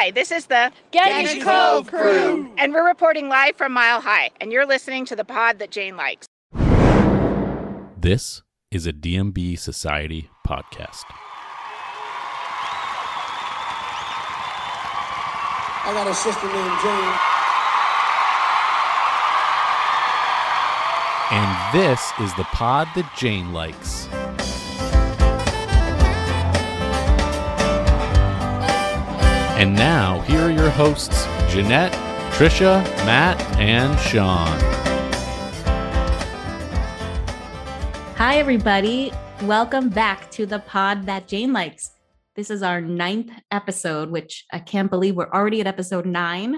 Hi, this is the Getting Cove crew. and we're reporting live from Mile High, and you're listening to the pod that Jane likes. This is a DMB Society podcast. I got a sister named Jane. And this is the pod that Jane likes. And now, here are your hosts Jeanette, Trisha, Matt, and Sean. Hi, everybody. Welcome back to the pod that Jane likes. This is our ninth episode, which I can't believe we're already at episode nine.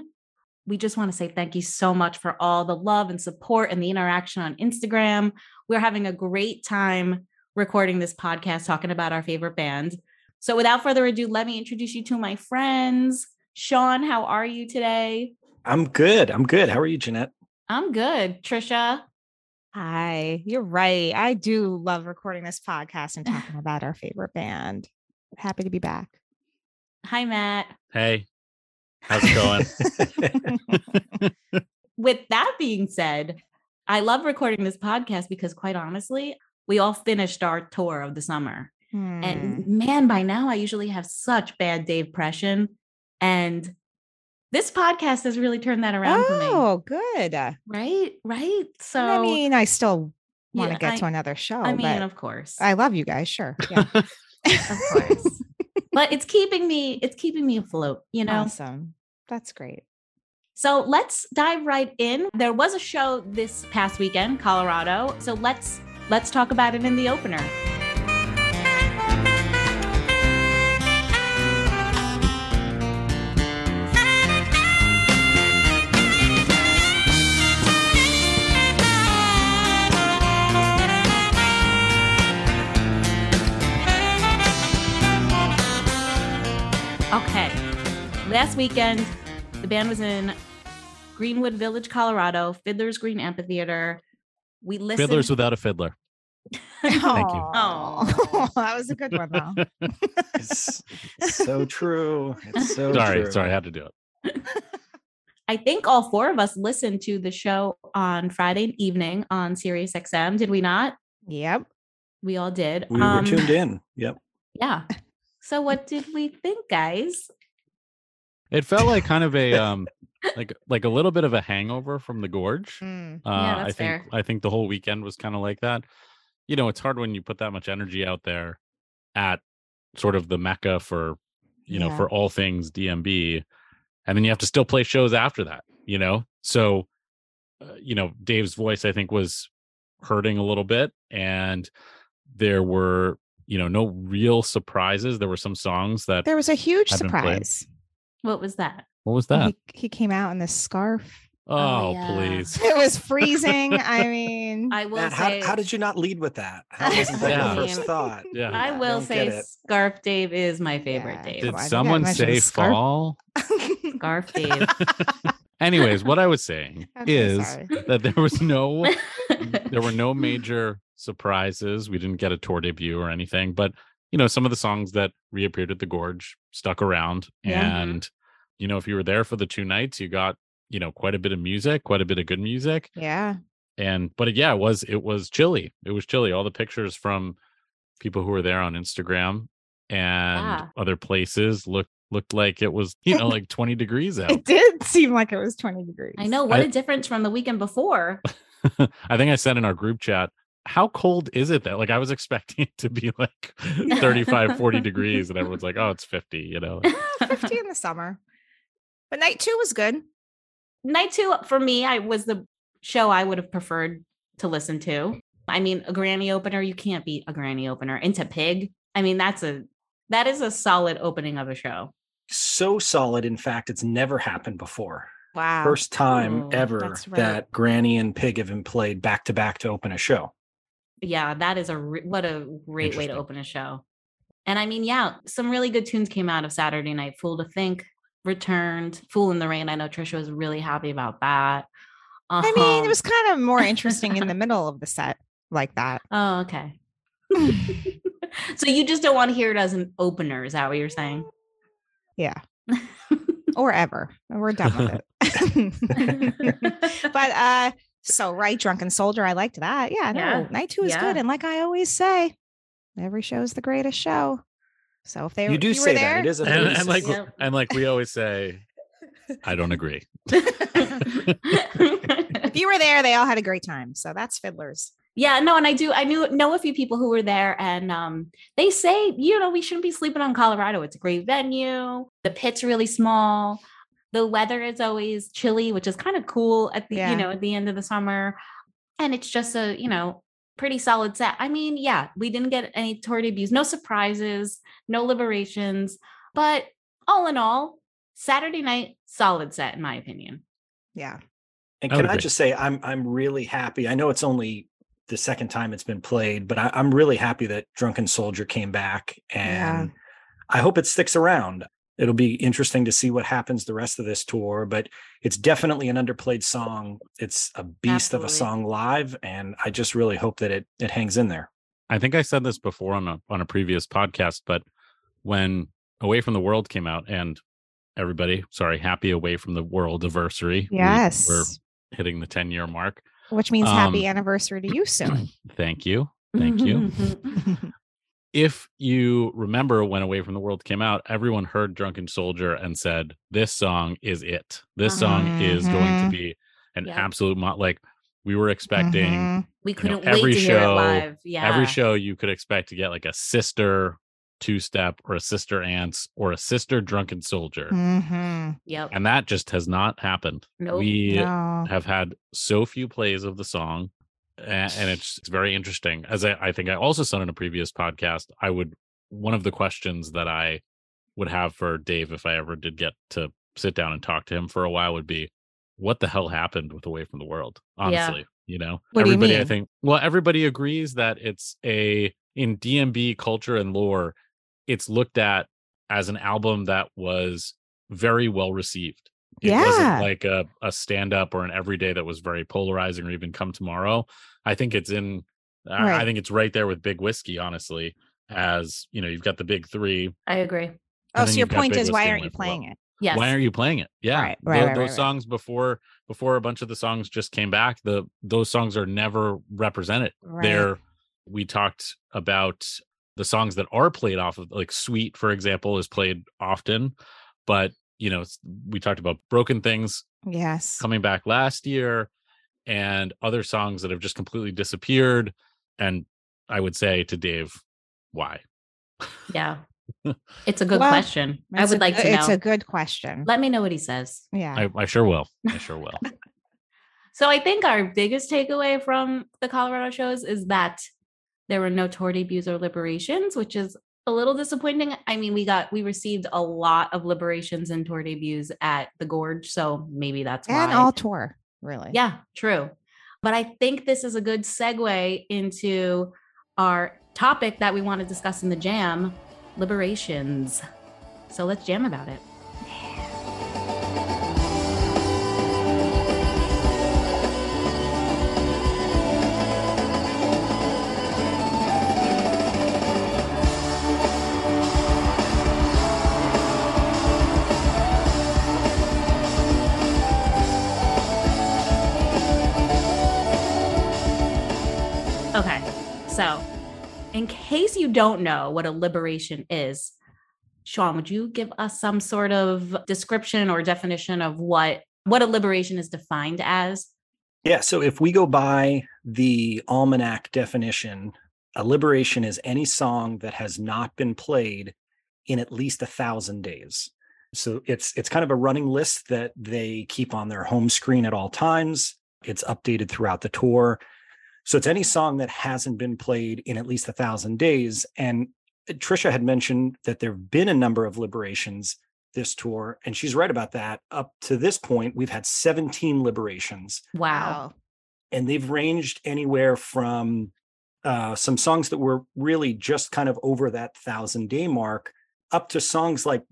We just want to say thank you so much for all the love and support and the interaction on Instagram. We're having a great time recording this podcast, talking about our favorite band. So, without further ado, let me introduce you to my friends. Sean, how are you today? I'm good. I'm good. How are you, Jeanette? I'm good. Trisha, Hi, you're right. I do love recording this podcast and talking about our favorite band. Happy to be back. hi, Matt. Hey, how's it going? with that being said, I love recording this podcast because, quite honestly, we all finished our tour of the summer. Hmm. And man, by now I usually have such bad Dave depression. And this podcast has really turned that around for me. oh, good. Right? Right. So, I mean, I still want to Yeah, get I- to another show. I mean, but of course. I love you guys. Sure. Yeah. of course. but it's keeping me, it's keeping me afloat, you know? Awesome. That's great. So let's dive right in. There was a show this past weekend, Colorado. So let's let's talk about it in the opener. Last weekend, the band was in Greenwood Village, Colorado, Fiddler's Green Amphitheater. We listened. Fiddlers without a fiddler. Thank you. Oh, that was a good one, though. It's, it's so true. It's so Sorry, true. sorry, I had to do it. I think all four of us listened to the show on Friday evening on Sirius XM. Did we not? yep. We all did. We were Um, tuned in. Yep. Yeah. So what did we think, guys? It felt like kind of a um like like a little bit of a hangover from the gorge. Mm. Uh, Yeah, I think fair. I think the whole weekend was kind of like that. You know, it's hard when you put that much energy out there at sort of the mecca for you know Yeah. for all things DMB, and then you have to still play shows after that. You know, so uh, you know Dave's voice I think was hurting a little bit, and there were you know no real surprises. There were some songs that There was a huge surprise. played. Surprise. What was that? what was that? He, he came out in this scarf. Oh, oh yeah. please. It was freezing. I mean, I will Matt, say how, how did you not lead with that? How wasn't that Yeah. your first I thought? Yeah. I I will don't say. Scarf Dave is my favorite Yeah, Dave. Did Come on, someone say scarf. fall? Scarf Dave. Anyways, what I was saying I'm is sorry. that there was no there were no major surprises. We didn't get a tour debut or anything, but you know, some of the songs that reappeared at the gorge stuck around. Yeah. And, you know, if you were there for the two nights, you got, you know, quite a bit of music, quite a bit of good music. yeah. And but yeah, it was it was chilly. It was chilly. All the pictures from people who were there on Instagram and Yeah. other places looked looked like it was, you know, like 20 degrees out. It did seem like it was 20 degrees. I know what I- a difference from the weekend before. I think I said in our group chat, how cold is it that like I was expecting it to be like 35, 40 degrees, and everyone's like, oh, it's 50, you know. 50 in the summer. But night two was good. Night two uh, for me, I was the show I would have preferred to listen to. I mean, a granny opener, you can't beat a granny opener. Into Pig. I mean, that's a that is a solid opening of a show. So solid. In fact, it's never happened before. Wow. First time Oh, ever right. that Granny and Pig have been played back to back to open a show. Yeah, that is a re- what a great way to open a show. And I mean, yeah, some really good tunes came out of Saturday Night. Fool to Think returned. Fool in the Rain. I know Trisha was really happy about that. I mean, Um, it was kind of more interesting in the middle of the set like that. Oh, okay. so you just don't want to hear it as an opener, is that what you're saying? Yeah. or ever. We're done with it. but uh so right, Drunken Soldier, I liked that. Yeah, no, Yeah. night two is Yeah. good. And like I always say, every show is the greatest show. So if they You do if you were say there, that. It is a and, and like Yep. and like we always say, I don't agree. if you were there, they all had a great time. So that's Fiddlers. yeah, no, and I do. I knew know a few people who were there, and um, they say you know we shouldn't be sleeping on Colorado. It's a great venue. The pit's really small. The weather is always chilly, which is kind of cool at the Yeah. you know at the end of the summer, and it's just a you know pretty solid set. I mean, yeah, we didn't get any tour debuts, no surprises, no liberations, but all in all, Saturday night solid set in my opinion. Yeah. And can I agree. just say I'm I'm really happy. I know it's only the second time it's been played, but I, I'm really happy that Drunken Soldier came back, and Yeah. I hope it sticks around. It'll be interesting to see what happens the rest of this tour, but it's definitely an underplayed song. It's a beast of a song live, and I just really hope that it it hangs in there. I think I said this before on a on a previous podcast, but when Away from the World came out, and everybody, sorry, happy Away from the World anniversary. We- Yes. we're hitting the 10 year mark. Which means happy Um, anniversary to you soon. Thank you. Thank you. If you remember when Away from the World came out, everyone heard Drunken Soldier and said, This song is it. This song is going to Mhm. be an Yeah. absolute mo- like we were expecting Mhm. we you know, couldn't every wait to hear it show- live. Yeah, every show you could expect to get like a sister two step or a sister ants or a sister drunken soldier Mhm. Yep. and that just has not happened Nope. we No. have had so few plays of the song and it's, it's very interesting. As I, I think i also said in a previous podcast i would one of the questions that i would have for dave if i ever did get to sit down and talk to him for a while would be what the hell happened with away from the world? Honestly you know? What do you everybody i think well everybody agrees that it's a in dmb culture and lore it's looked at as an album that was very well received. It Yeah. wasn't like a, a stand up or an everyday that was very polarizing or even come tomorrow i think it's in I- i think it's right there with big whiskey honestly as you know you've got the big three I agree. Oh, so your point is why aren't you Live Well. playing it? Yes. why aren't you playing it yeah Right, right, right, those right, right. songs before before a bunch of the songs just came back the those songs are never represented Right. they're we talked about the songs that are played off of like sweet for example is played often but you know we talked about broken things Yes. coming back last year and other songs that have just completely disappeared and i would say to dave why Yeah. It's a good Well, question. I would a like good- to know. It's a good question. Let me know what he says. yeah. I, I sure will i sure will So I think our biggest takeaway from the Colorado shows is that there were no tour debuts or liberations, which is a little disappointing. I mean, we got we received a lot of liberations and tour debuts at the Gorge, so maybe that's why. and all tour, really. Yeah, true. But I think this is a good segue into our topic that we want to discuss in the jam liberations. So let's jam about it. So, in case you don't know what a liberation is, Sean, would you give us some sort of description or definition of what what a liberation is defined as? Yeah. So if we go by the almanac definition, a liberation is any song that has not been played in at least a thousand days. So it's it's kind of a running list that they keep on their home screen at all times. It's updated throughout the tour. So it's any song that hasn't been played in at least a thousand days. And Trisha had mentioned that there have been a number of liberations this tour, and she's right about that. Up to this point, we've had 17 liberations Wow. and they've ranged anywhere from uh, some songs that were really just kind of over that thousand day mark up to songs like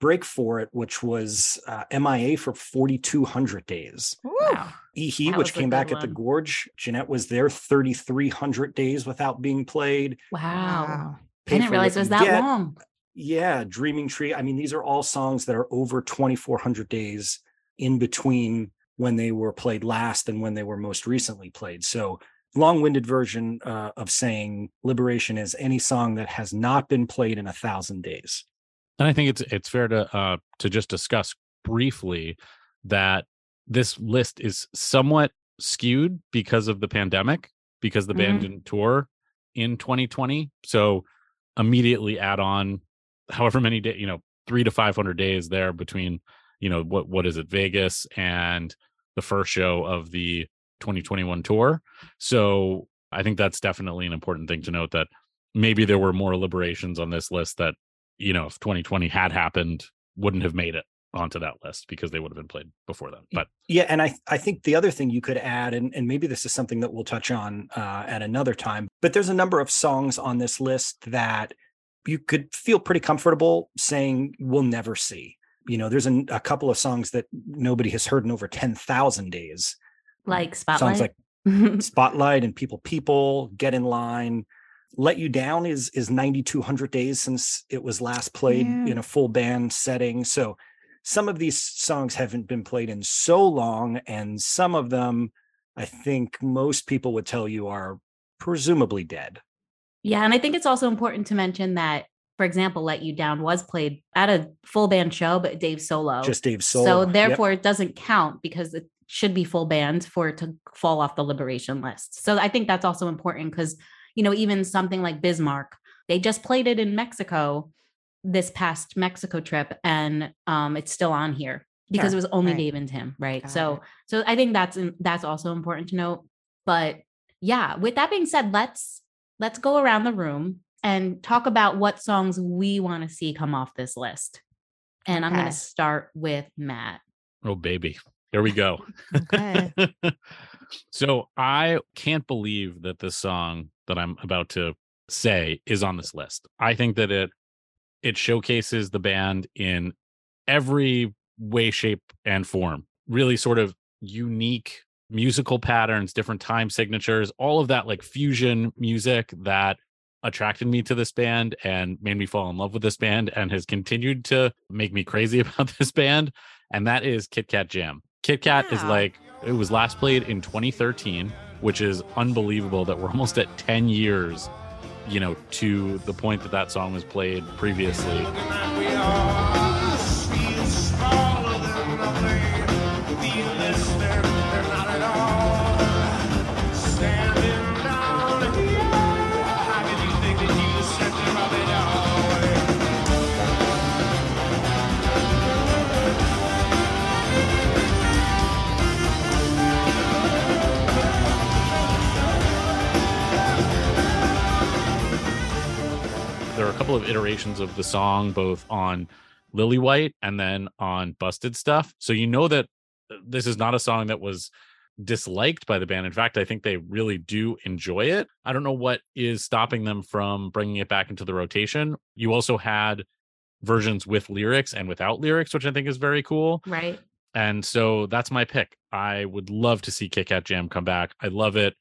break for it which was uh, mia for 4200 days Wow. ehe which came back good at the gorge jeanette was there 3300 days without being played Wow. Wow. I didn't realize it was that Get. long. Yeah, Dreaming Tree. I mean, these are all songs that are over 2,400 days in between when they were played last and when they were most recently played. So, long-winded version uh, of saying "Liberation" is any song that has not been played in a thousand days. And I think it's it's fair to uh to just discuss briefly that this list is somewhat skewed because of the pandemic, because the band Mhm. didn't tour in 2020. So immediately add on however many days, you know, three to five hundred days there between, you know, what what is it, Vegas and the first show of the 2021 tour. So I think that's definitely an important thing to note that maybe there were more liberations on this list that you know, if 2020 had happened, wouldn't have made it onto that list because they would have been played before then. But Yeah, and I I think the other thing you could add, and, and maybe this is something that we'll touch on uh, at another time, but there's a number of songs on this list that you could feel pretty comfortable saying we'll never see. You know, there's an, a couple of songs that nobody has heard in over ten thousand days. like Spotlight. Songs like Spotlight and People People, Get in Line. Let You Down is is 9200 days since it was last played Yeah. in a full band setting. So some of these songs haven't been played in so long and some of them I think most people would tell you are presumably dead. Yeah, and I think it's also important to mention that, for example, "Let You Down" was played at a full band show, but Dave solo. Just Dave Solo. so Yep. therefore, it doesn't count because it should be full band for it to fall off the liberation list. So I think that's also important because you know even something like Bismarck, they just played it in Mexico this past Mexico trip, and um, it's still on here because Sure, it was only right. Dave and Tim, right? Got so it. so I think that's that's also important to note. But yeah, with that being said, let's let's go around the room and talk about what songs we want to see come off this list. And I'm going to start with Matt. oh baby, here we go. Okay. so I can't believe that this song that I'm about to say is on this list. I think that it it showcases the band in every way, shape, and form. Really sort of unique musical patterns, different time signatures, all of that like fusion music that attracted me to this band and made me fall in love with this band and has continued to make me crazy about this band. And that is Kit Kat Jam. Kit Kat is like, it was last played in 2013, which is unbelievable that we're almost at 10 years, you know, to the point that that song was played previously. Couple of iterations of the song both on Lillywhite and then on busted stuff so you know that this is not a song that was disliked by the band in fact i think they really do enjoy it i don't know what is stopping them from bringing it back into the rotation you also had versions with lyrics and without lyrics which i think is very cool Right. and so that's my pick. I would love to see Kit Kat Jam come back. I love it.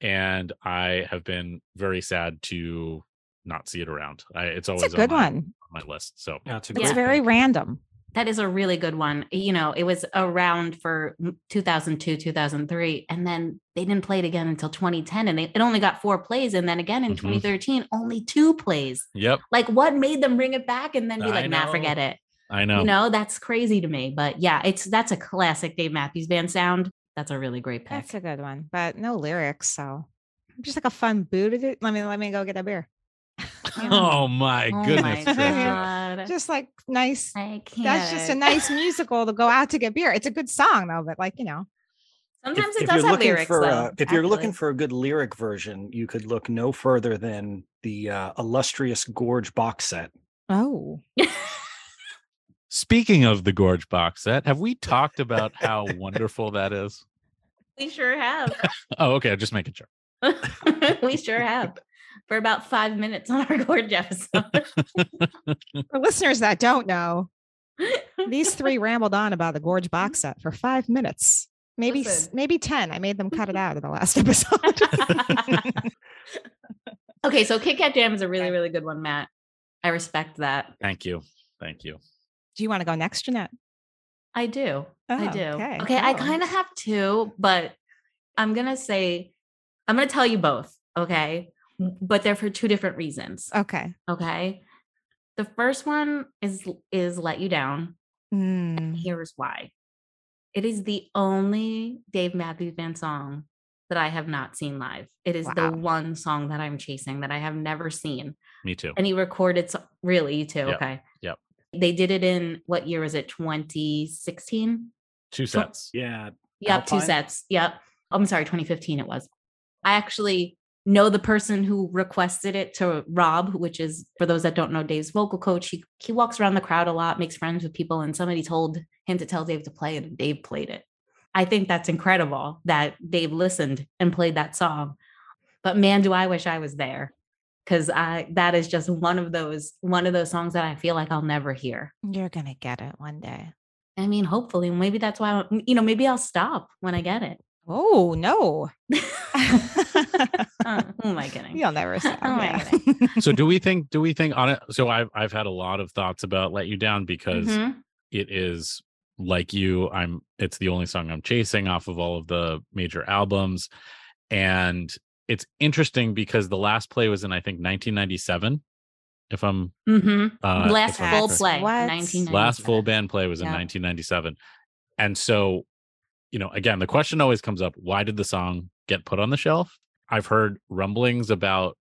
And I have been very sad to not see it around. I, it's always It's a good on my, one. on my list. So Yeah, it's a It's very pick. random. That is a really good one. You know, it was around for 2002, 2003, and then they didn't play it again until 2010. And they, it only got four plays. And then again in Mhm. 2013, only two plays. yep, Like, what made them bring it back and then be like, nah, forget it? I know. You know, that's crazy to me. But yeah, it's that's a classic Dave Matthews Band sound. That's a really great pick. That's a good one, but no lyrics. So just like a fun booted. Let me let me go get a beer. You? Oh my oh goodness. my God. just like nice. I can't. That's just a nice musical to go out to get beer. It's a good song though, but like you know, Sometimes if, it if does you're have lyrics, for though. uh, if you're looking for a good lyric version, you could look no further than the uh, illustrious Gorge box set. oh, Speaking of the Gorge box set, have we talked about how wonderful that is? we sure have. Oh, okay. I'm just making sure. we sure have. For about five minutes on our gorge episode. for listeners that don't know, these three rambled on about the Gorge mm-hmm. box set for five minutes, maybe Listen. maybe ten. I made them cut it mm-hmm. out of the last episode. okay, so Kit Kat Jam is a really, really good one, Matt. I respect that. Thank you. Thank you. Do you want to go next, Jeanette? I do. I Oh, do. okay, Okay. I kind of have two, but I'm going to say, I'm going to tell you both. Okay. But they're for two different reasons. Okay. Okay. The first one is is let you down. Mm, Here's why. It is the only Dave Matthews Band song that I have not seen live. It is the one song that I'm chasing that I have never seen. Me too. And he recorded so- really you too. Yep, Okay. yep. They did it in what year was it? 2016? Two sets. Yeah. Yep, two sets. Yep. I'm sorry, 2015 it was. I actually know the person who requested it to Rob, which is for those that don't know Dave's vocal coach. He he walks around the crowd a lot, makes friends with people, and somebody told him to tell Dave to play it, and Dave played it. I think that's incredible that Dave listened and played that song. But man, do I wish I was there. Cause I that is just one of those one of those songs that I feel like I'll never hear. you're gonna get it one day. I mean, hopefully, maybe that's why you know, maybe I'll stop when I get it. Oh no. Uh, who am I kidding? You'll never stop. Oh my yeah. so do we think do we think on it so I've I've had a lot of thoughts about let you down because Mhm. it is like you i'm it's the only song i'm chasing off of all of the major albums and it's interesting because the last play was in i think 1997 if i'm mm-hmm. uh Last if I'm full play, What? 1997. last full band play was in Yeah. 1997 and so you know again the question always comes up why did the song get put on the shelf? I've heard rumblings about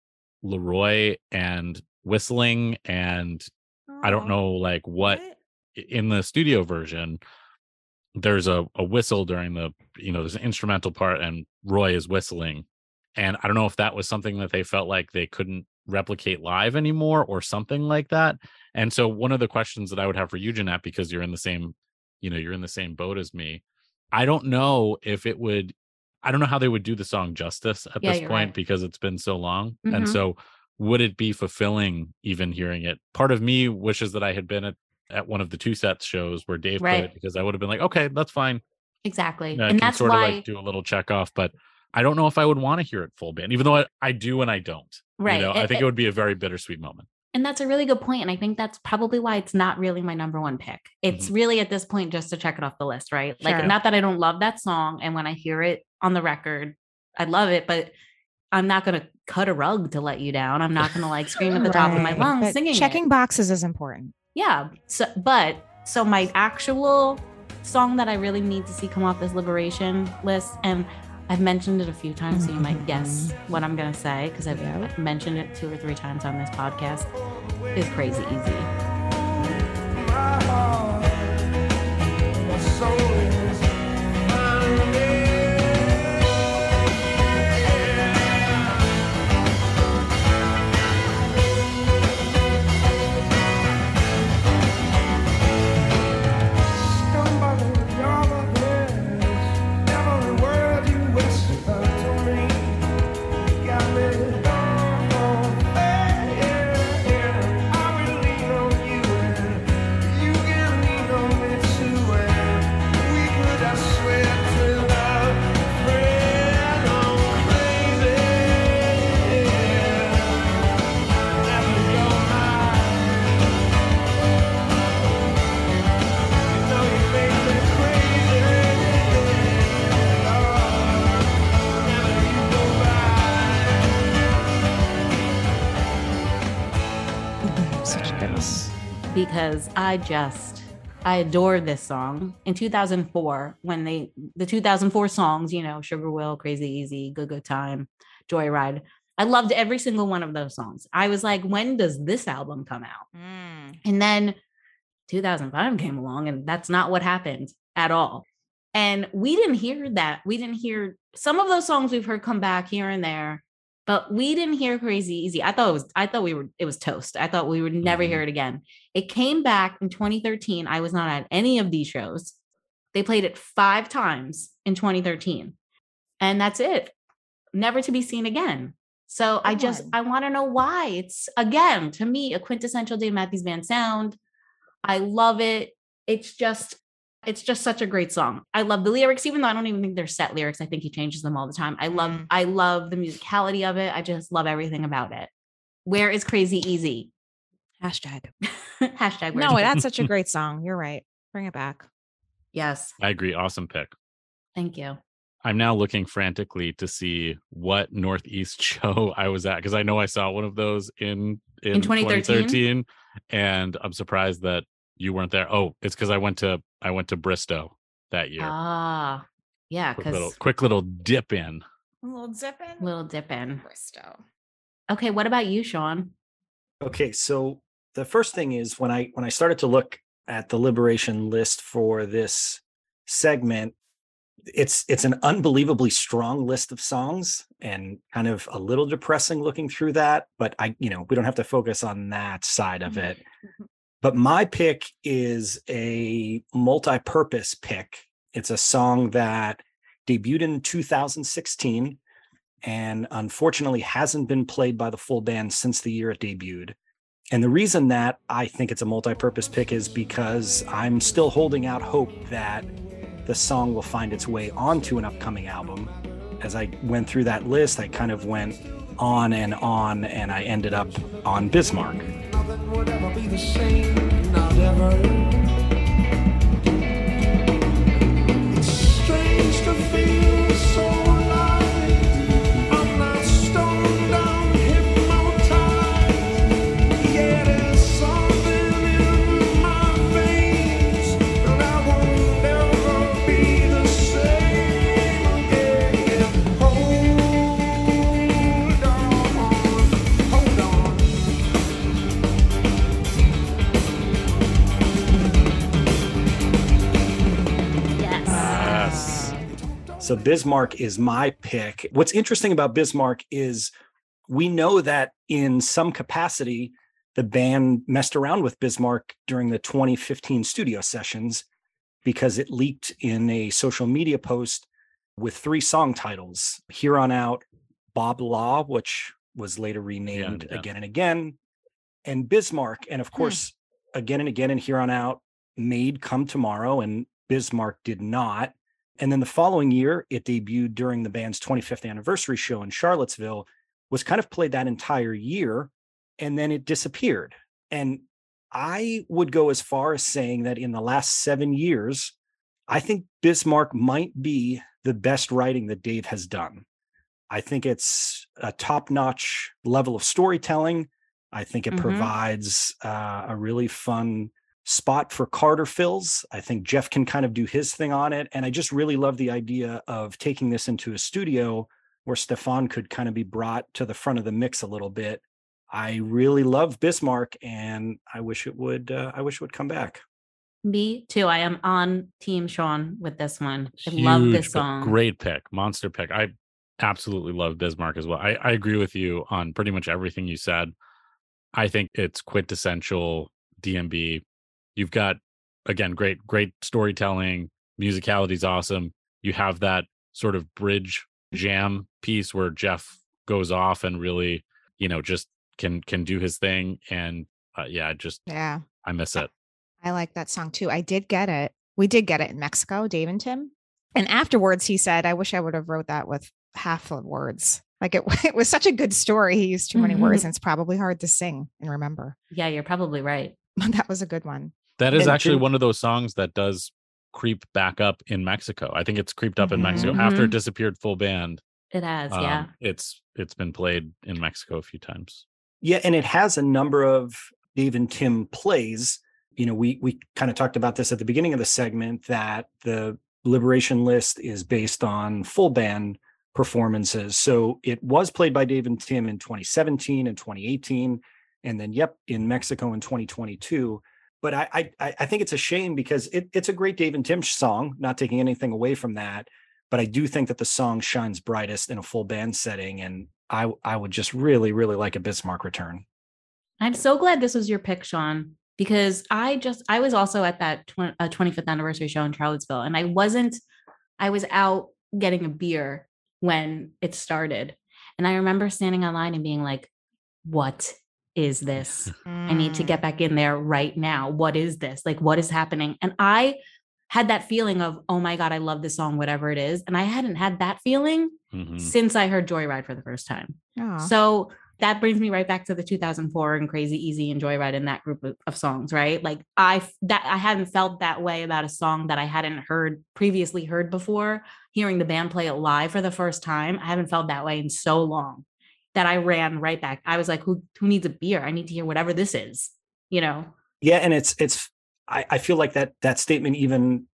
LeRoi and whistling and i don't know like what in the studio version there's a, a whistle during the you know there's an instrumental part and Roi is whistling and i don't know if that was something that they felt like they couldn't replicate live anymore or something like that and so one of the questions that i would have for you jeanette because you're in the same you know you're in the same boat as me i don't know if it would i don't know how they would do the song justice at Yeah, this point right. because it's been so long and Mhm. so would it be fulfilling even hearing it part of me wishes that i had been at at one of the two sets shows where Dave played it because I would have been like, okay, that's fine. Exactly. I and can that's sort why of like do a little check off, but I don't know if I would want to hear it full band, even though I, I do and I don't. Right. You know, I And- think it would be a very bittersweet moment. And that's a really good point and I think that's probably why it's not really my number one pick. It's mm-hmm. really at this point just to check it off the list, right? Like Sure. not that I don't love that song and when I hear it on the record, I love it, but I'm not going to cut a rug to let you down. I'm not going to like scream at the top of my lungs but singing it. Checking boxes is important. Yeah. So, but so my actual song that I really need to see come off this liberation list, and I've mentioned it a few times, so you might mm-hmm. guess what I'm gonna say because I've Yeah. mentioned it two or three times on this podcast. Is crazy easy. Because I just I adore this song. In 2004, when they the 2004 songs, you know, Sugar Will, Crazy Easy, Good Good Time, Joyride. I loved every single one of those songs. I was like, when does this album come out? Mm. And then 2005 came along, and that's not what happened at all. And we didn't hear that. We didn't hear some of those songs we've heard come back here and there, but we didn't hear Crazy Easy. I thought it was, I thought we were, it was toast. I thought we would never Mhm. hear it again. It came back in 2013. I was not at any of these shows. They played it five times in 2013, and that's it. Never to be seen again. So I just. I want to know why. It's again to me a quintessential Dave Matthews Band sound. I love it. It's just it's just such a great song. I love the lyrics, even though I don't even think they're set lyrics. I think he changes them all the time. I love Mm. I love the musicality of it. I just love everything about it. Where is Crazy Easy? Hashtag. Hashtag No, that's such a great song. You're right. Bring it back. yes. I agree. Awesome pick. Thank you. I'm now looking frantically to see what Northeast show I was at because I know I saw one of those in in, 2013? 2013, and I'm surprised that you weren't there. Oh, it's because I went to I went to Bristow that year. Ah, yeah, quick little because quick little dip in. A little dip in. little dip in. Bristow. Okay, what about you, Sean? Okay, so the first thing is when I when I started to look at the liberation list for this segment, it's it's an unbelievably strong list of songs and kind of a little depressing looking through that, but I you know, we don't have to focus on that side of it. But my pick is a multi-purpose pick. It's a song that debuted in 2016 and unfortunately hasn't been played by the full band since the year it debuted. And the reason that I think it's a multi-purpose pick is because I'm still holding out hope that the song will find its way onto an upcoming album. As I went through that list, I kind of went on and on, and I ended up on Bismarck. Would ever be the same, not ever. So Bismarck is my pick. What's interesting about Bismarck is we know that in some capacity, the band messed around with Bismarck during the 2015 studio sessions because it leaked in a social media post with three song titles Here on Out, Bob Law, which was later renamed yeah. again and again, and Bismarck. And of hmm. course, again and again and Here on Out made Come Tomorrow, and Bismarck did not. And then the following year, it debuted during the band's 25th anniversary show in Charlottesville, was kind of played that entire year, and then it disappeared. And I would go as far as saying that in the last seven years, I think Bismarck might be the best writing that Dave has done. I think it's a top notch level of storytelling. I think it Mhm. provides uh, a really fun spot for Carter fills. I think Jeff can kind of do his thing on it. And I just really love the idea of taking this into a studio where Stefan could kind of be brought to the front of the mix a little bit. I really love Bismarck and I wish it would uh, I wish it would come back. Me too. I am on Team Sean with this one. I love this song. Great pick, monster pick. I absolutely love Bismarck as well. I, I agree with you on pretty much everything you said. I think it's quintessential DMB. You've got again great great storytelling, musicality's awesome. You have that sort of bridge jam piece where Jeff goes off and really, you know, just can can do his thing and uh, yeah, just Yeah. I miss it. I like that song too. I did get it. We did get it in Mexico, Dave and Tim. And afterwards, he said, "I wish I would have wrote that with half the words. Like it, it was such a good story. He used too many words, and it's probably hard to sing and remember. Yeah, you're probably right. That was a good one. That is And actually Jim- one of those songs that does creep back up in Mexico. I think it's creeped up in Mexico after Mhm. it disappeared full band. It has, um, yeah. it's it's been played in Mexico a few times. Yeah, and it has a number of Dave and Tim plays. You know, we we kind of talked about this at the beginning of the segment that the Liberation list is based on full band performances. So it was played by Dave and Tim in 2017 and 2018, and then yep, in Mexico in 2022. But I I, I think it's a shame because it, it's a great Dave and Tim song. Not taking anything away from that, but I do think that the song shines brightest in a full band setting, and I I would just really really like a Bismarck return. I'm so glad this was your pick, Sean, because I just I was also at that tw- uh, 25th anniversary show in Charlottesville, and I wasn't. I was out getting a beer when it started, and I remember standing online and being like, "What is this? I need to Mm. get back in there right now. What is this? Like, what is happening?" And I had that feeling of, "Oh my god, I love this song, whatever it is," and I hadn't had that feeling Mhm. since I heard Joyride for the first time. Aw. So that brings me right back to the 2004 and Crazy Easy and Joyride in that group of, of songs, right? Like I that I hadn't felt that way about a song that I hadn't heard previously heard before. Hearing the band play it live for the first time, I haven't felt that way in so long that I ran right back. I was like, who who needs a beer? I need to hear whatever this is, you know. Yeah, and it's it's I, I feel like that that statement even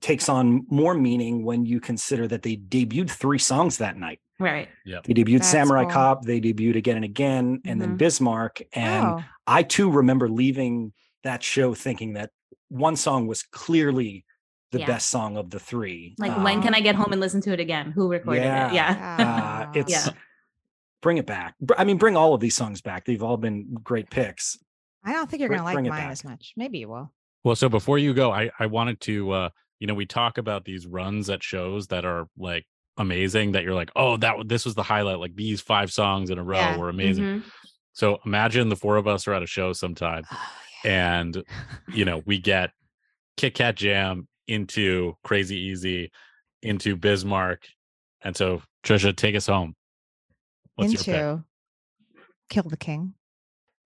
takes on more meaning when you consider that they debuted three songs that night. Right. Yeah. They debuted That's Samurai cool. Cop, they debuted Again and Again, and then Mhm. Bismarck. And Oh, I too remember leaving that show thinking that one song was clearly the Yeah. best song of the three. Like when can Um, I get home and listen to it again? Who recorded Yeah. it? Yeah. uh, it's Yeah. Bring it back. I mean, bring all of these songs back. They've all been great picks. I don't think you're gonna like mine back. as much. Maybe you will. Well, so before you go, I I wanted to uh you know, we talk about these runs at shows that are like amazing that you're like, "Oh, that this was the highlight like these five songs in a row Yeah. were amazing." Mhm. So imagine the four of us are at a show sometime Oh, and you know, we get Kit Kat Jam into Crazy Easy into Bismarck. And so Trisha, take us home. What's your pick? Into Kill the King.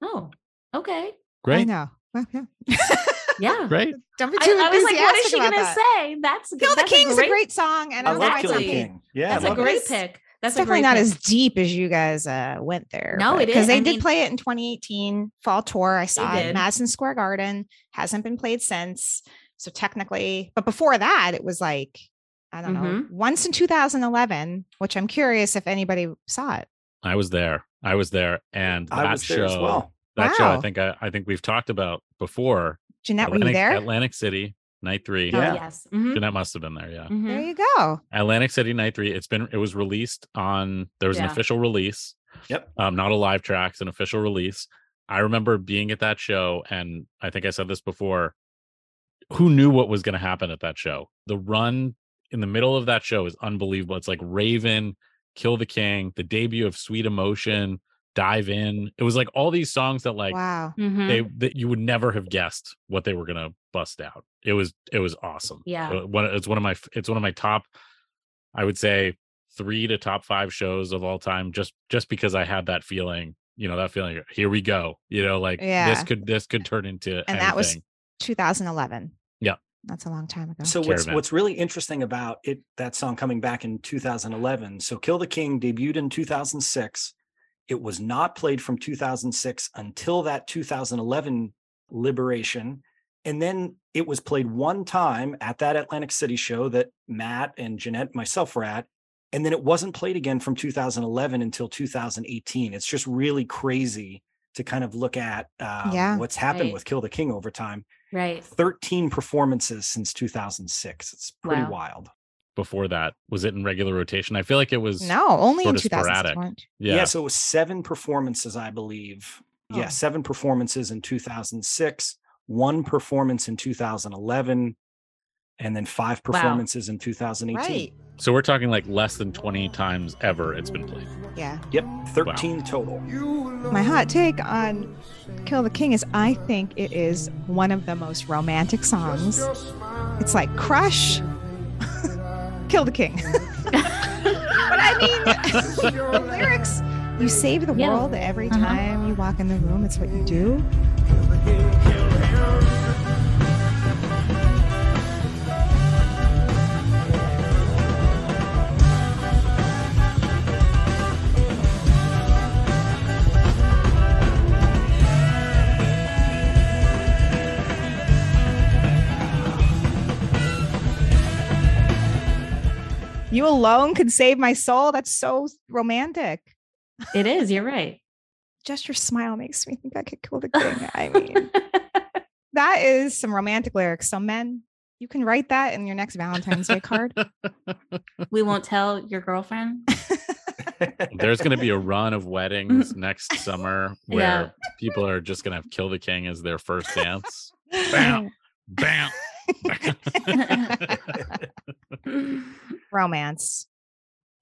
Oh, okay. Great. I Great. know. Well, yeah. Yeah. Great. Don't be too I was like, what is she gonna say? That's Kill the that's King is great, a great song, and I that's love it's Kill the King. Yeah, That's a love it. great It's- pick. That's definitely not pick. as deep as you guys uh, went there. No, it is because they I did mean- play it in 2018 fall tour. I saw it did. in Madison Square Garden. Hasn't been played since. So technically, but before that, it was like I don't know, Mm-hmm. once in 2011. Which I'm curious if anybody saw it. I was there. I was there. And that I was there show, as well. that show I think I, I think we've talked about before. Jeanette, were you there? Atlantic City, night three. Oh, Yeah. yes. Mhm, Jeanette must have been there, yeah. mhm. There you go. Atlantic City Night Three. It's been it was released on there was an official release. Yep. Um, not a live track, it's an official release. I remember being at that show, and I think I said this before. Who knew what was going to happen at that show? The run in the middle of that show is unbelievable. It's like Raven, Kill the King, the debut of Sweet Emotion, Dive In. It was like all these songs that like wow. Mhm. they that you would never have guessed what they were gonna bust out. It was it was awesome. Yeah. Uh, it's one of my it's one of my top, I would say three to top five shows of all time. Just just because I had that feeling, you know, that feeling. Here we go. You know, like yeah. this could this could turn into And that was 2011. Yeah. That's a long time ago. So what's Caravan. what's really interesting about it that song coming back in 2011. So Kill the King debuted in 2006. It was not played from 2006 until that 2011 liberation. And then it was played one time at that Atlantic City show that Matt and Jeanette and myself were at. And then it wasn't played again from 2011 until 2018. It's just really crazy to kind of look at uh, Yeah. what's happened Right. with Kill the King over time. Right. 13 performances since 2006. It's pretty Wow. wild. Before that, was it in regular rotation? I feel like it was. no, only in sort of sporadic. 2006. Yeah. Yeah. so it was seven performances, I believe. Yeah, Oh. seven performances in 2006, one performance in 2011, and then five Wow. performances in 2018. Right. So we're talking like less than twenty times ever it's been played. Yeah. Yep, 13 total. My hot take on Kill the King is I think it is one of the most romantic songs. It's like Crush, Kill the King. but I mean, the lyrics you save the Yeah. world every Uh-huh. time you walk in the room. It's what you do. You alone could save my soul. That's so romantic. It is. You're right. Just your smile makes me think I could kill the king. I mean, that is some romantic lyrics. So, men, you can write that in your next Valentine's Day card. we won't tell your girlfriend. There's going to be a run of weddings next summer where Yeah. people are just going to have Kill the King as their first dance. Bam, bam. Romance.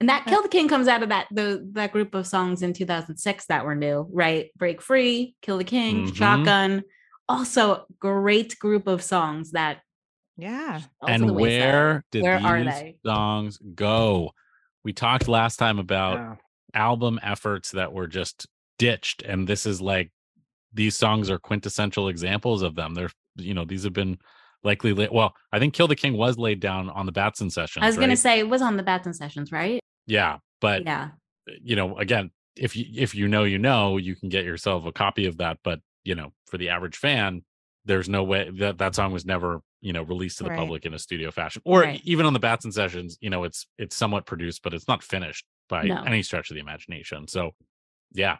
And that Kill the King comes out of that the that group of songs in 2006 that were new, right? Break Free, Kill the King, Mhm. Shotgun. Also, great group of songs that Yeah. and the wayside. where did Where these are they? songs go? We talked last time about Yeah. album efforts that were just ditched and this is like these songs are quintessential examples of them they're you know these have been likely la- well i think kill the king was laid down on the batson sessions I was gonna say it was on the Batson sessions, right? yeah but yeah. Eh, you know again if you if you know you know you can get yourself a copy of that but you know for the average fan there's no way that that song was never you know released to the Right. public in a studio fashion or Right. even on the batson sessions you know it's it's somewhat produced but it's not finished by No. any stretch of the imagination so yeah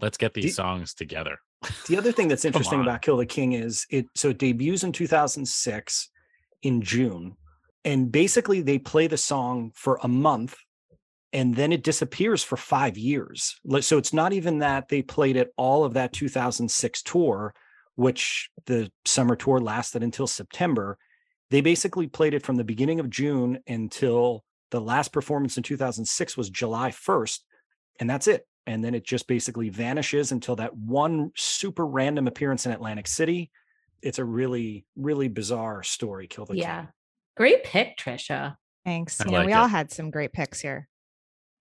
let's get these Do- songs together The other thing that's interesting about Kill the King is it so it debuts in 2006 in June and basically they play the song for a month and then it disappears for 5 years. So it's not even that they played it all of that 2006 tour which the summer tour lasted until September. They basically played it from the beginning of June until the last performance in 2006 was July 1st and that's it. And then it just basically vanishes until that one super random appearance in Atlantic City. It's a really, really bizarre story. Kill the Yeah. King. Great pick, Trisha. Thanks. I Yeah, like we it. all had some great picks here.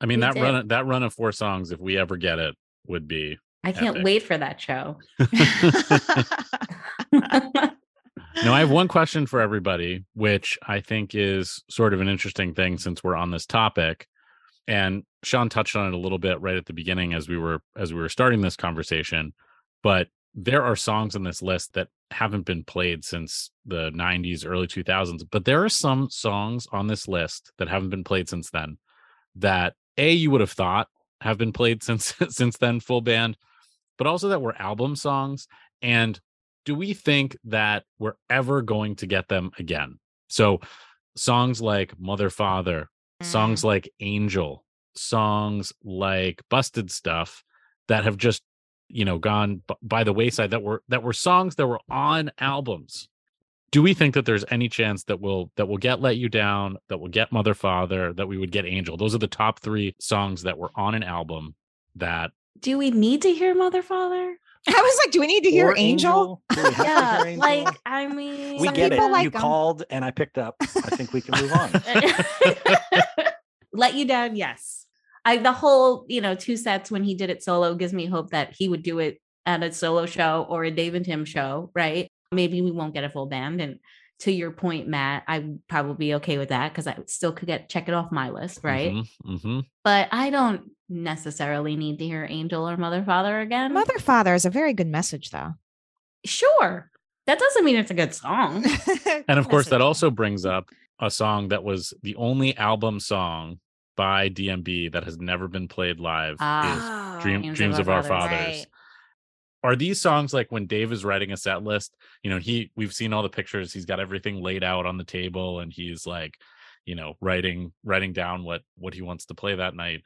i mean We that did. run that run of four songs if we ever get it would be I can't Epic. wait for that show. Now, I have one question for everybody, which I think is sort of an interesting thing since we're on this topic. And Shawn touched on it a little bit right at the beginning as we were as we were starting this conversation. But there are songs on this list that haven't been played since the 90s, early 2000s. But there are some songs on this list that haven't been played since then that A, you would have thought have been played since since then, full band, but also that were album songs. And do we think that we're ever going to get them again? So songs like Mother Father, songs mm. like Angel, songs like Busted Stuff that have just, you know, gone b- by the wayside that were that were songs that were on albums. Do we think that there's any chance that we'll that we'll get Let You Down, that we'll get Mother Father, that we would get Angel? Those are the top 3 songs that were on an album that Do we need to hear Mother Father? I was like, do we need to hear Or Angel? Do we have to Yeah, hear Angel? like I mean, we get it. people like you 'em. called and I picked up. I think we can move on. Let you down, yes. I the whole, you know, two sets when he did it solo gives me hope that he would do it at a solo show or a Dave and Tim show, right? Maybe we won't get a full band. And to your point, Matt, I would probably be okay with that because I still could get check it off my list, right? hmm But I don't necessarily need to hear Angel or Mother Father again. Mother Father is a very good message, though. sure. That doesn't mean it's a good song. And of course, that also brings up a song that was the only album song by DMB that has never been played live. Ah. is Dream, Dreams Dreams of Our Fathers. Right. Are these songs like when Dave is writing a set list? You know, he we've seen all the pictures. He's got everything laid out on the table, and he's like, you know, writing writing down what what he wants to play that night.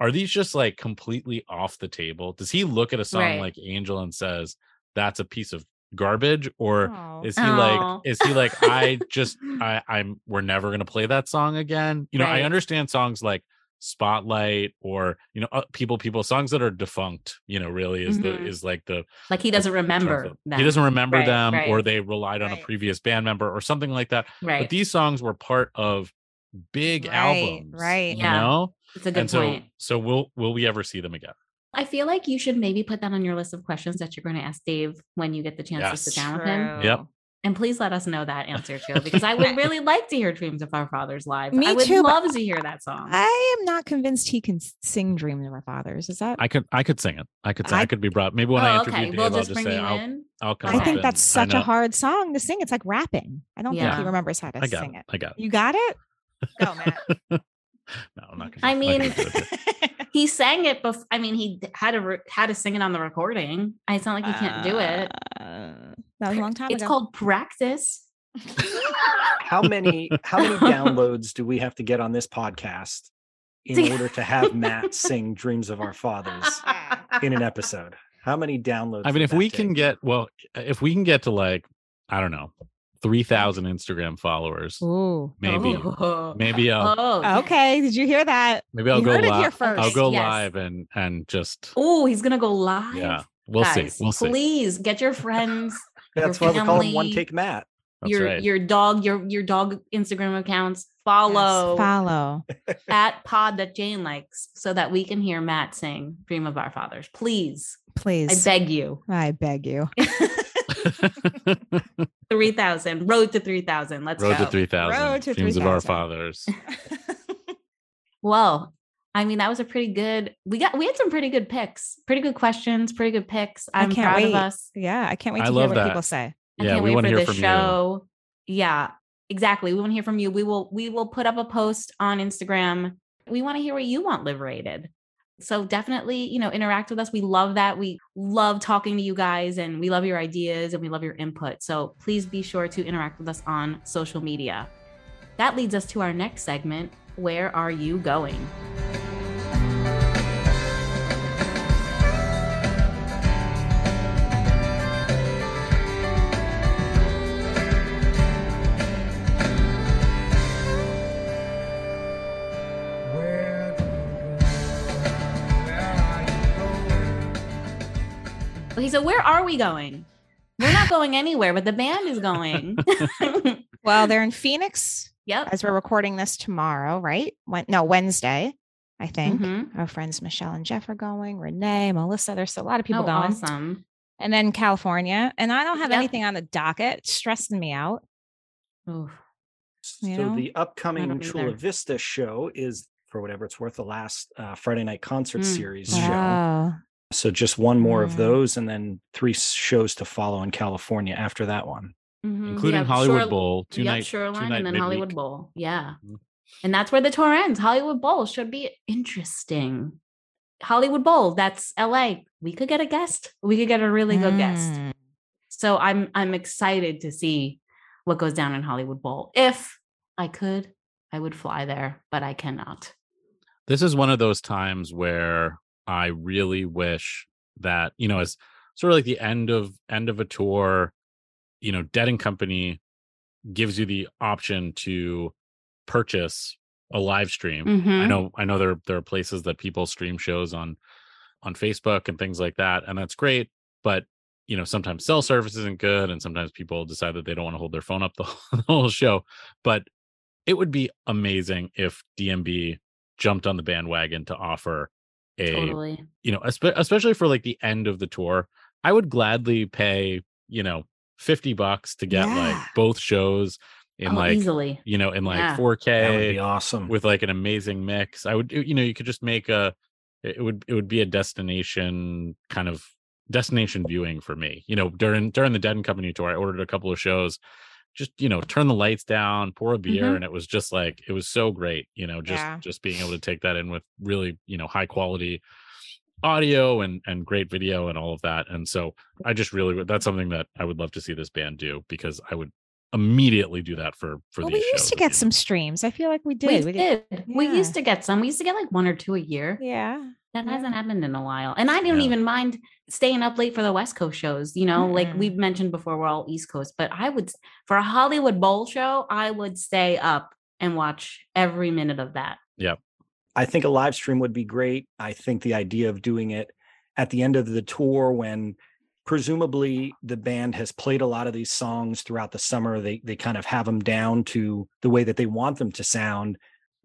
Are these just like completely off the table? Does he look at a song Right. like Angel and says that's a piece of garbage, or Oh. is he Aw. like is he like i just i i'm we're never gonna play that song again you know i understand songs like spotlight or you know uh, people people songs that are defunct you know really is Mhm. the is like the Like he doesn't remember. he them. doesn't remember Right, them or they relied on a previous band member or something like that Right. but these songs were part of big Right, albums right. you Yeah. know it's a good and so point. so will will we ever see them again I feel like you should maybe put that on your list of questions that you're going to ask Dave when you get the chance to sit Yes. down with him. Yep. And please let us know that answer too, because I would really like to hear Dreams of Our Fathers live. Me I would too, but love to hear that song. I am not convinced he can sing "Dreams of Our Fathers." Is that? i could i could sing it i could sing, I, I- could be brought maybe when i oh, interview okay. dave We'll i'll just just bring say you I'll, in. I'll come I think and that's such a hard song to sing. It's like rapping. I don't think he remembers how to sing it it. i got it You got it? Go, Matt. no i'm not gonna I mean, gonna do it here. He sang it before. I mean, he had to re- had to sing it on the recording. It's not like he can't do it. Uh, that was a long time ago. It's ago. called practice. How many how many downloads do we have to get on this podcast in order to have Matt sing Dreams of Our Fathers in an episode? How many downloads? I mean, if that we can get well, if we can get to like, I don't know, three thousand Instagram followers, Ooh. maybe, Oh. maybe I'll Oh, Okay. Did you hear that? maybe I'll you go heard it here live. first. I'll go Yes. live and and just Oh, he's gonna go live. yeah, we'll Guys, see, we'll see. Please get your friends. That's your why we call him One. Take Matt. That's your right. your dog your your dog Instagram accounts. Follow Follow. at pod that Jane likes so that we can hear Matt sing "Dream of Our Fathers." Please, please, I beg you. I beg you. Three thousand. Road to three thousand. Let's Road go. to three thousand. Road to Dreams of our fathers. Well, I mean, that was a pretty good. We got we had some pretty good picks, pretty good questions, pretty good picks. I I'm can't proud wait. of us. yeah, I can't wait I to hear love what that. people say. I Yeah, can't we wait wanna for hear the from you. show. Yeah, exactly. We want to hear from you. We will we will put up a post on Instagram. We want to hear what you want liberated. So definitely, you know, interact with us. We love that. We love talking to you guys and we love your ideas and we love your input. So please be sure to interact with us on social media. That leads us to our next segment. Where are you going? So where are we going? We're not going anywhere, but the band is going. Well, they're in Phoenix yep. as we're recording this tomorrow, right? When, no, Wednesday, I think. Mhm. Our friends Michelle and Jeff are going, Renee, Melissa. There's a lot of people Oh, going. Awesome. And then California. And I don't have Yep. anything on the docket. It's stressing me out. Oof. You so know? the upcoming Chula either. Vista show is, for whatever it's worth, the last uh, Friday night concert Mm. series show. So just one more of Mm. those, and then three shows to follow in California after that one. Mhm. Including Yeah, Hollywood Shore- Bowl, two yep, night- Shoreline, two-night and then Hollywood. Bowl. Yeah, Mhm. and that's where the tour ends. Hollywood Bowl should be interesting. Hollywood Bowl, that's LA. We could get a guest. We could get a really good guest. Mm. So I'm I'm excited to see what goes down in Hollywood Bowl. If I could, I would fly there, but I cannot. this is one of those times where I really wish that you know, as sort of like the end of end of a tour, you know, Dead and Company gives you the option to purchase a live stream. I Mhm. know, I know there there are places that people stream shows on on Facebook and things like that, and that's great. But you know, sometimes cell service isn't good, and sometimes people decide that they don't want to hold their phone up the, the whole show. But it would be amazing if DMB jumped on the bandwagon to offer a Totally. you know especially for like the end of the tour i would gladly pay you know 50 bucks to get Yeah. like both shows in oh, like easily. you know in like Yeah. That would 4k be awesome. with like an amazing mix i would you know you could just make a it would it would be a destination kind of destination viewing for me you know during during the dead and company tour i ordered a couple of shows just you know turn the lights down pour a beer Mhm. and it was just like it was so great you know just Yeah. just being able to take that in with really you know high quality audio and and great video and all of that and so i just really would that's something that i would love to see this band do because i would immediately do that for for well, these we used shows to get some streams. I feel like we did. We We did. We Yeah. used to get some. We used to get like one or two a year. Yeah. That Yeah. hasn't happened in a while. And I don't Yeah. even mind staying up late for the West Coast shows. You know, like Mm-mm. we've mentioned before, we're all East Coast, but I would, for a Hollywood Bowl show, I would stay up and watch every minute of that. Yeah. I think a live stream would be great. I think the idea of doing it at the end of the tour when presumably the band has played a lot of these songs throughout the summer, they they kind of have them down to the way that they want them to sound.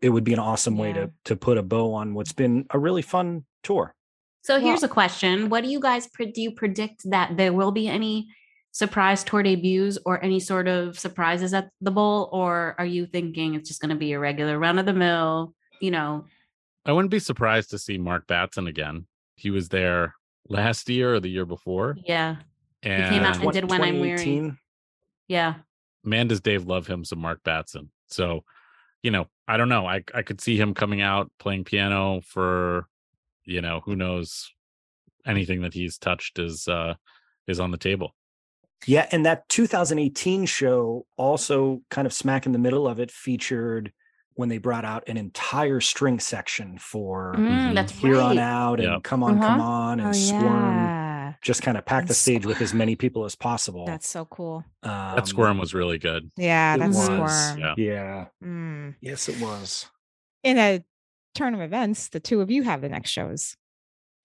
It would be an awesome way Yeah. to to put a bow on what's been a really fun tour. So here's a question. What do you guys, pre- do you predict that there will be any surprise tour debuts or any sort of surprises at the bowl? Or are you thinking it's just going to be a regular run of the mill, you know, I wouldn't be surprised to see Mark Batson again. He was there last year or the year before. yeah, And he came out and did When I'm Weary. 2018? yeah. man, does Dave love him some Mark Batson. So, you know, I don't know. I I could see him coming out playing piano for, you know, who knows anything that he's touched is uh is on the table. Yeah, and that 2018 show also kind of smack in the middle of it featured when they brought out an entire string section for Mm, Mhm. that's Here on. Out and Yep. Come On, Come Uh-huh. On and Oh, Squirm. yeah. Just kind of pack And the stage with as many people as possible. That's so cool. That Um, squirm was really good. Yeah, it that's was, squirm. Yeah. Yeah. Mm. Yes, it was. In a turn of events, the two of you have the next shows.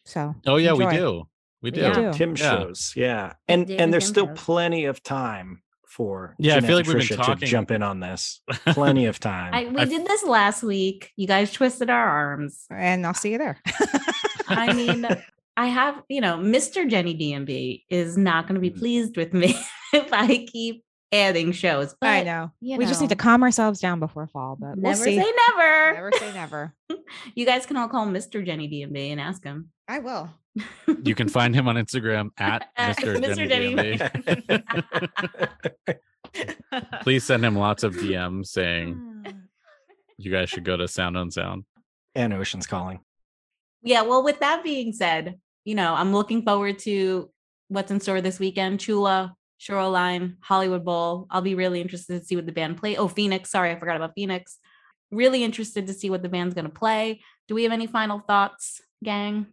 So Oh yeah, we do. We We do. Yeah. Tim Yeah. shows. Yeah. And Dave and and there's Tim still shows. plenty of time for Yeah, I feel like and we've been talking- to jump in on this. Plenty of time. I, we I- did this last week. You guys twisted our arms. And I'll see you there. I mean, I have, you know, Mr. Jenny DMB is not going to be Mm. pleased with me if I keep adding shows. But I know. you We just need to calm ourselves down before fall, but we'll never see. say never. Never say never. You guys can all call Mr. Jenny DMB and ask him. I will. You can find him on Instagram at At Mr. Mr. Jenny Jenny. DMB. Please send him lots of DMs saying you guys should go to Sound on Sound. and Ocean's Calling. Yeah, well, with that being said, you know, I'm looking forward to what's in store this weekend. Chula, Shoreline, Hollywood Bowl. I'll be really interested to see what the band play. Oh, Phoenix. Sorry, I forgot about Phoenix. Really interested to see what the band's going to play. Do we have any final thoughts, gang?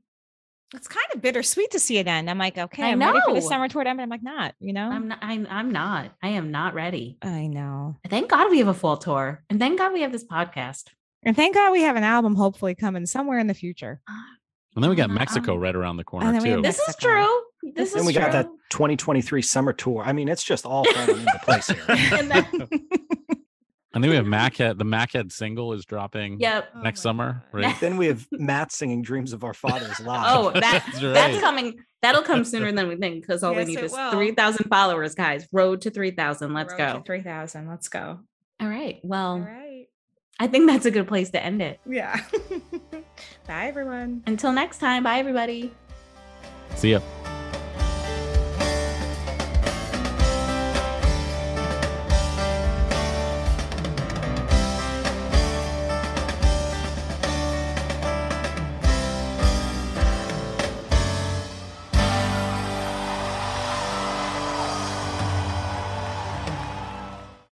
It's kind of bittersweet to see it end. I'm like, okay, I I'm ready for the summer tour to end, but I'm like, not, you know? I'm not. I'm, I'm not. I am not ready. I know. Thank God we have a fall tour, and thank God we have this podcast. And thank God we have an album hopefully coming somewhere in the future. Ah. And then we got Um, Mexico um, right around the corner then we have too. Mex- This is true. This and is we true. got that 2023 summer tour. I mean, it's just all falling into place here. And then- I think we have Machead. The Machead single is dropping yep. next summer, right? then we have Matt singing "Dreams of Our Fathers" live. Oh, that That's that's right. coming. That'll come sooner than we think because all Yes, we need is will. three thousand followers, guys. Road to three thousand. Let's go. Three thousand. Let's go. All right. Well, All right. I think that's a good place to end it. Yeah. Bye, everyone. Until next time. Bye, everybody. See ya.